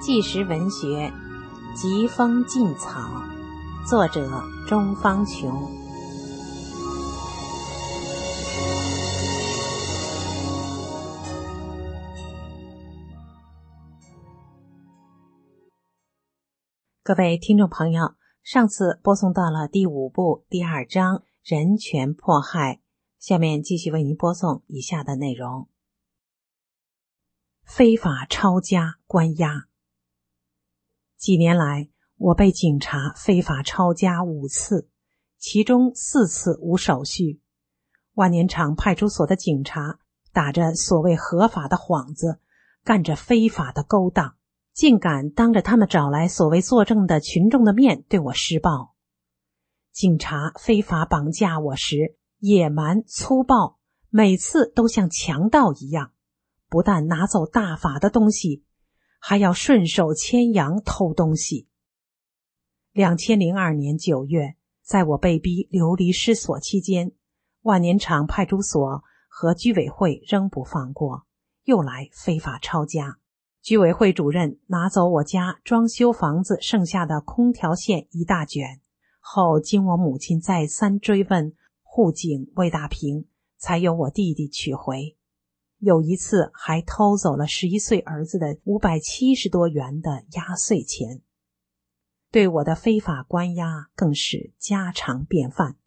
纪实文学《疾风劲草》，作者钟方琼。各位听众朋友，上次播送到了第五部第二章人权迫害，下面继续为您播送以下的内容：非法抄家关押。几年来，我被警察非法抄家五次，其中四次无手续。万年场派出所的警察打着所谓合法的幌子，干着非法的勾当，竟敢当着他们找来所谓作证的群众的面对我施暴。警察非法绑架我时，野蛮粗暴，每次都像强盗一样，不但拿走大法的东西。还要顺手牵羊偷东西。两千零二年九月，在我被逼流离失所期间，万年场派出所和居委会仍不放过，又来非法抄家。居委会主任拿走我家装修房子剩下的空调线一大卷，后经我母亲再三追问，户警魏大平才由我弟弟取回。有一次还偷走了十一岁儿子的五百七十多元的压岁钱，对我的非法关押更是家常便饭，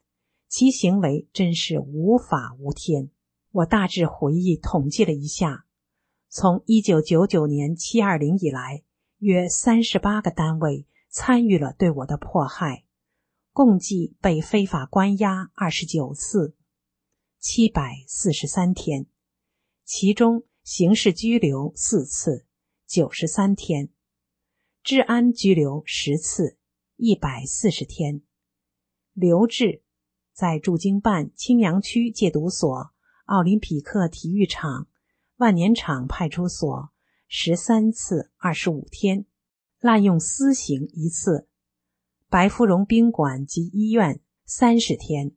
其行为真是无法无天。我大致回忆统计了一下，从一九九九年七二零以来，约三十八个单位参与了对我的迫害，共计被非法关押二十九次，七百四十三天。其中刑事拘留四次，九十三天；治安拘留十次，一百四十天；留置在驻京办青羊区戒毒所、奥林匹克体育场、万年场派出所十三次，二十五天；滥用私刑一次；白芙蓉宾馆及医院三十天；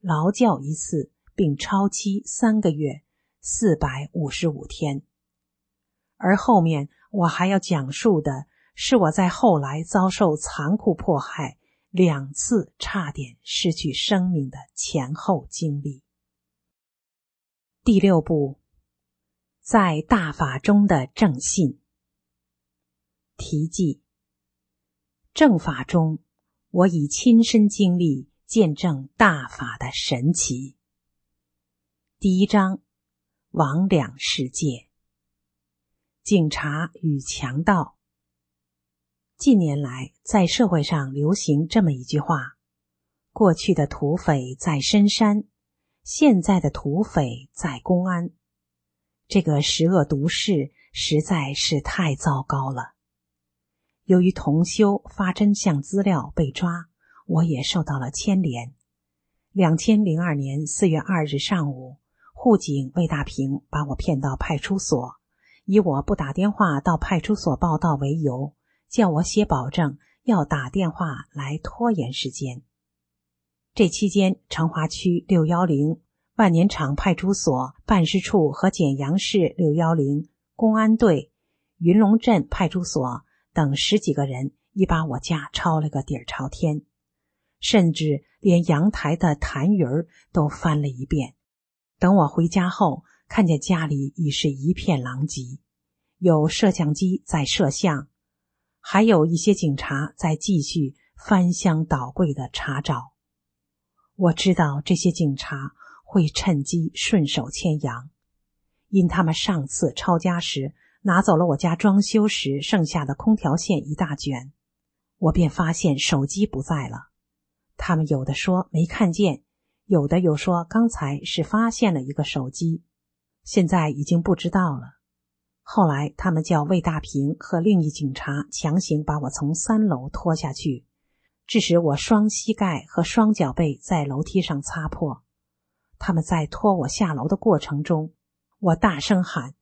劳教一次，并超期三个月。四百五十五天，而后面我还要讲述的是我在后来遭受残酷迫害，两次差点失去生命的前后经历。第六步，在大法中的正信。题记：正法中，我以亲身经历见证大法的神奇。第一章。魍魉世界，警察与强盗。近年来，在社会上流行这么一句话：“过去的土匪在深山，现在的土匪在公安。”这个十恶毒事实在是太糟糕了。由于同修发真相资料被抓，我也受到了牵连。两千零二年四月二日上午。户警魏大平把我骗到派出所，以我不打电话到派出所报到为由，叫我写保证，要打电话来拖延时间。这期间，成华区六幺零万年场派出所办事处和简阳市六幺零公安队、云龙镇派出所等十几个人，已把我家抄了个底儿朝天，甚至连阳台的痰盂儿都翻了一遍。等我回家后，看见家里已是一片狼藉，有摄像机在摄像，还有一些警察在继续翻箱倒柜的查找。我知道这些警察会趁机顺手牵羊，因他们上次抄家时拿走了我家装修时剩下的空调线一大卷，我便发现手机不在了。他们有的说没看见。有的又说，刚才是发现了一个手机，现在已经不知道了。后来他们叫魏大平和另一警察强行把我从三楼拖下去，致使我双膝盖和双脚背在楼梯上擦破。他们在拖我下楼的过程中，我大声喊：“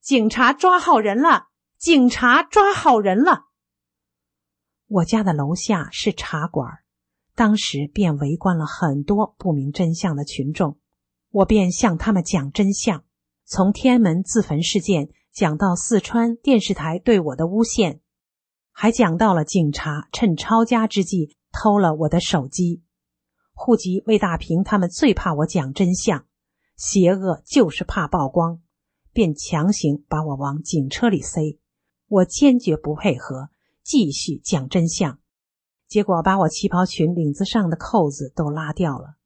警察抓好人了！警察抓好人了！”我家的楼下是茶馆。当时便围观了很多不明真相的群众，我便向他们讲真相，从天安门自焚事件讲到四川电视台对我的诬陷，还讲到了警察趁抄家之际偷了我的手机。户籍魏大平他们最怕我讲真相，邪恶就是怕曝光，便强行把我往警车里塞。我坚决不配合，继续讲真相。结果把我旗袍裙领子上的扣子都拉掉了。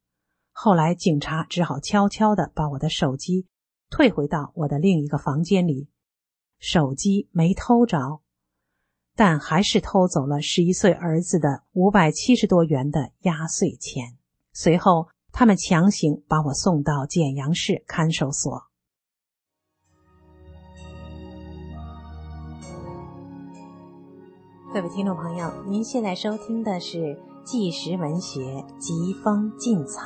后来警察只好悄悄地把我的手机退回到我的另一个房间里，手机没偷着。但还是偷走了十一岁儿子的五百七十多元的压岁钱。随后，他们强行把我送到简阳市看守所。各位听众朋友，您现在收听的是纪实文学《疾风劲草》。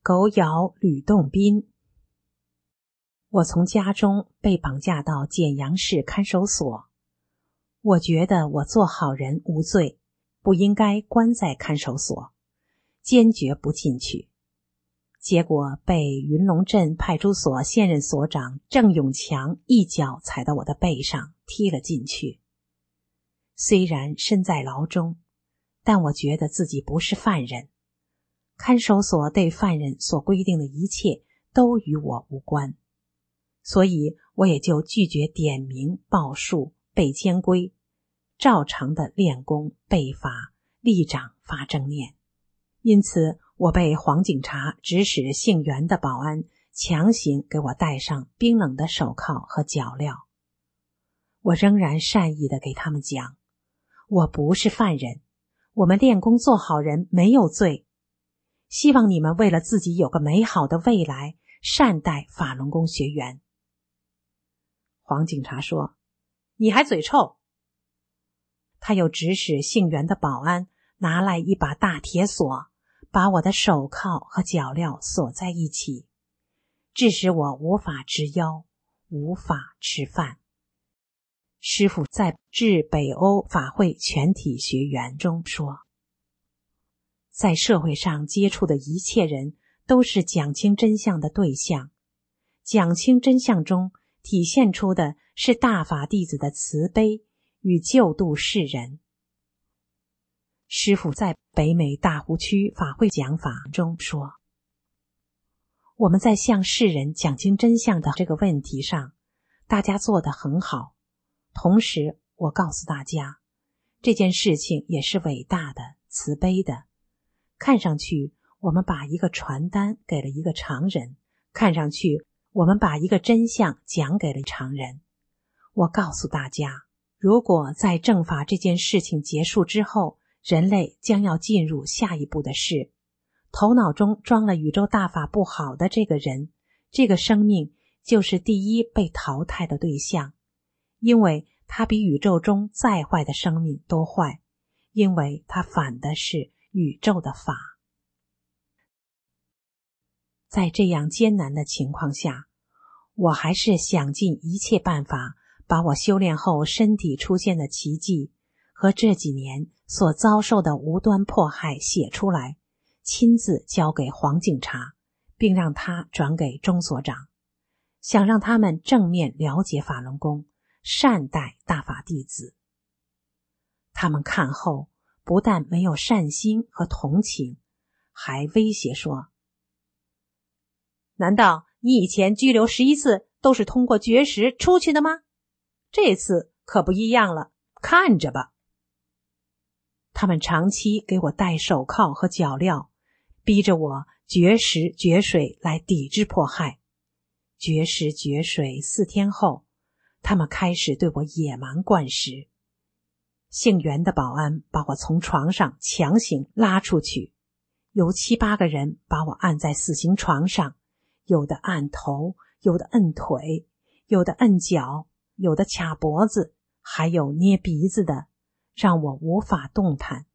狗咬吕洞宾。我从家中被绑架到简阳市看守所，我觉得我做好人无罪，不应该关在看守所，坚决不进去。结果被云龙镇派出所现任所长郑永强一脚踩到我的背上，踢了进去。虽然身在牢中，但我觉得自己不是犯人。看守所对犯人所规定的一切都与我无关，所以我也就拒绝点名报数、背监规，照常的练功背法、立掌发正念。因此，我被黄警察指使姓袁的保安强行给我戴上冰冷的手铐和脚镣。我仍然善意的给他们讲：“我不是犯人，我们练功做好人没有罪。”希望你们为了自己有个美好的未来，善待法轮功学员。黄警察说：“你还嘴臭。”他又指使姓袁的保安拿来一把大铁锁，把我的手铐和脚镣锁在一起，致使我无法直腰，无法吃饭。师傅在致北欧法会全体学员中说。在社会上接触的一切人，都是讲清真相的对象。讲清真相中体现出的是大法弟子的慈悲与救度世人。师傅在北美大湖区法会讲法中说：“我们在向世人讲清真相的这个问题上，大家做得很好。同时，我告诉大家，这件事情也是伟大的、慈悲的。”看上去，我们把一个传单给了一个常人；看上去，我们把一个真相讲给了常人。我告诉大家，如果在正法这件事情结束之后，人类将要进入下一步的事，头脑中装了宇宙大法不好的这个人，这个生命就是第一被淘汰的对象，因为他比宇宙中再坏的生命都坏，因为他反的是。宇宙的法，在这样艰难的情况下，我还是想尽一切办法，把我修炼后身体出现的奇迹和这几年所遭受的无端迫害写出来，亲自交给黄警察，并让他转给钟所长，想让他们正面了解法轮功，善待大法弟子。他们看后。不但没有善心和同情，还威胁说：“难道你以前拘留十一次都是通过绝食出去的吗？这次可不一样了，看着吧。”他们长期给我戴手铐和脚镣，逼着我绝食绝水来抵制迫害。绝食绝水四天后，他们开始对我野蛮灌食。姓袁的保安把我从床上强行拉出去，有七八个人把我按在死刑床上，有的按头，有的摁腿，有的摁脚，有的卡脖子，还有捏鼻子的，让我无法动弹。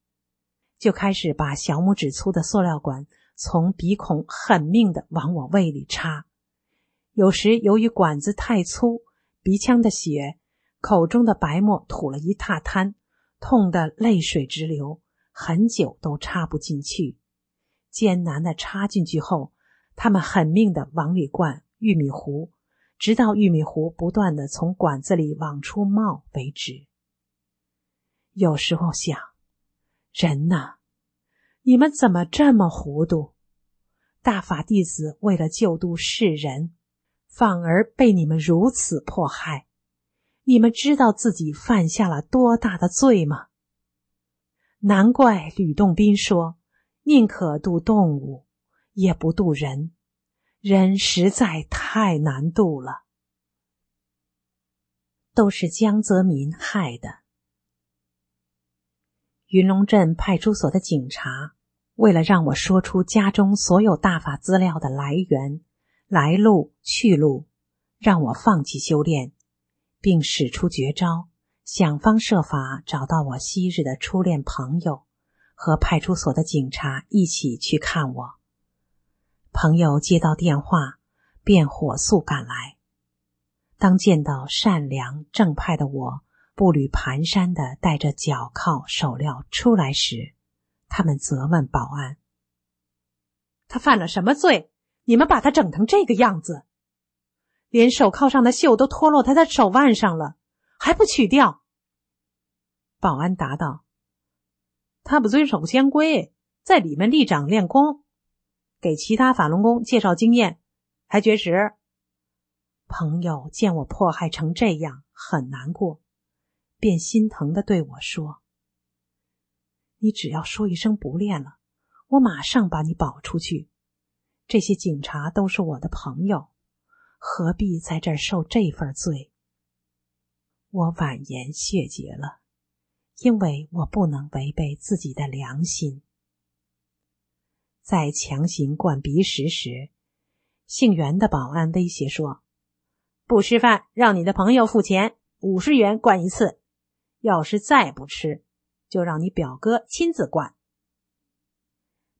就开始把小拇指粗的塑料管从鼻孔狠命的往我胃里插，有时由于管子太粗，鼻腔的血，口中的白沫吐了一大滩。痛得泪水直流，很久都插不进去。艰难的插进去后，他们狠命的往里灌玉米糊，直到玉米糊不断的从管子里往出冒为止。有时候想，人呐，你们怎么这么糊涂？大法弟子为了救度世人，反而被你们如此迫害。你们知道自己犯下了多大的罪吗？难怪吕洞宾说：“宁可渡动物，也不渡人。人实在太难渡了，都是江泽民害的。”云龙镇派出所的警察。为了让我说出家中所有大法资料的来源、来路、去路，让我放弃修炼，并使出绝招，想方设法找到我昔日的初恋朋友，和派出所的警察一起去看我。朋友接到电话，便火速赶来。当见到善良正派的我步履蹒跚的带着脚铐手镣出来时，他们责问保安：“他犯了什么罪？你们把他整成这个样子，连手铐上的锈都脱落他的手腕上了，还不取掉？”保安答道：“他不遵守监规，在里面立掌练功，给其他法轮功介绍经验，还绝食。”朋友见我迫害成这样，很难过，便心疼的对我说。你只要说一声不练了，我马上把你保出去。这些警察都是我的朋友，何必在这儿受这份罪？我婉言谢绝了，因为我不能违背自己的良心。在强行灌鼻屎时，姓袁的保安威胁说：“不吃饭，让你的朋友付钱，五十元灌一次。要是再不吃。”就让你表哥亲自灌。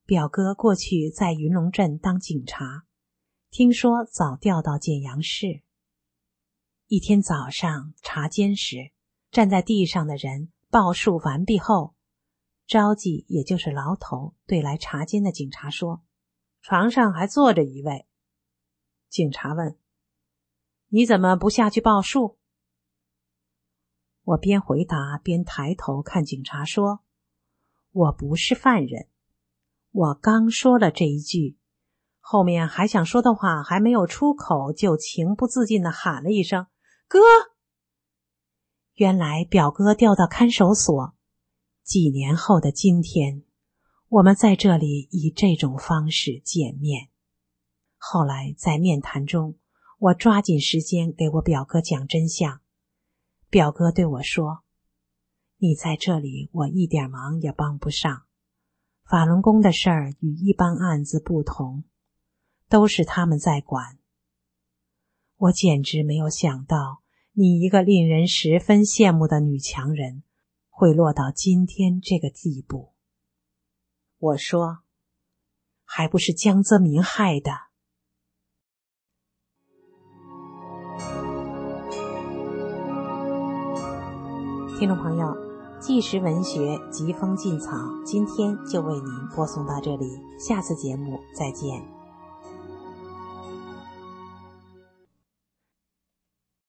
表哥过去在云龙镇当警察，听说早调到简阳市。一天早上查监时，站在地上的人报数完毕后，招妓也就是牢头对来查监的警察说：“床上还坐着一位。”警察问：“你怎么不下去报数？”我边回答边抬头看警察，说：“我不是犯人。”我刚说了这一句，后面还想说的话还没有出口，就情不自禁的喊了一声：“哥！”原来表哥调到看守所，几年后的今天，我们在这里以这种方式见面。后来在面谈中，我抓紧时间给我表哥讲真相。表哥对我说：“你在这里，我一点忙也帮不上。法轮功的事儿与一般案子不同，都是他们在管。我简直没有想到，你一个令人十分羡慕的女强人，会落到今天这个地步。”我说：“还不是江泽民害的。”听众朋友，纪实文学疾风劲草，今天就为您播送到这里，下次节目再见。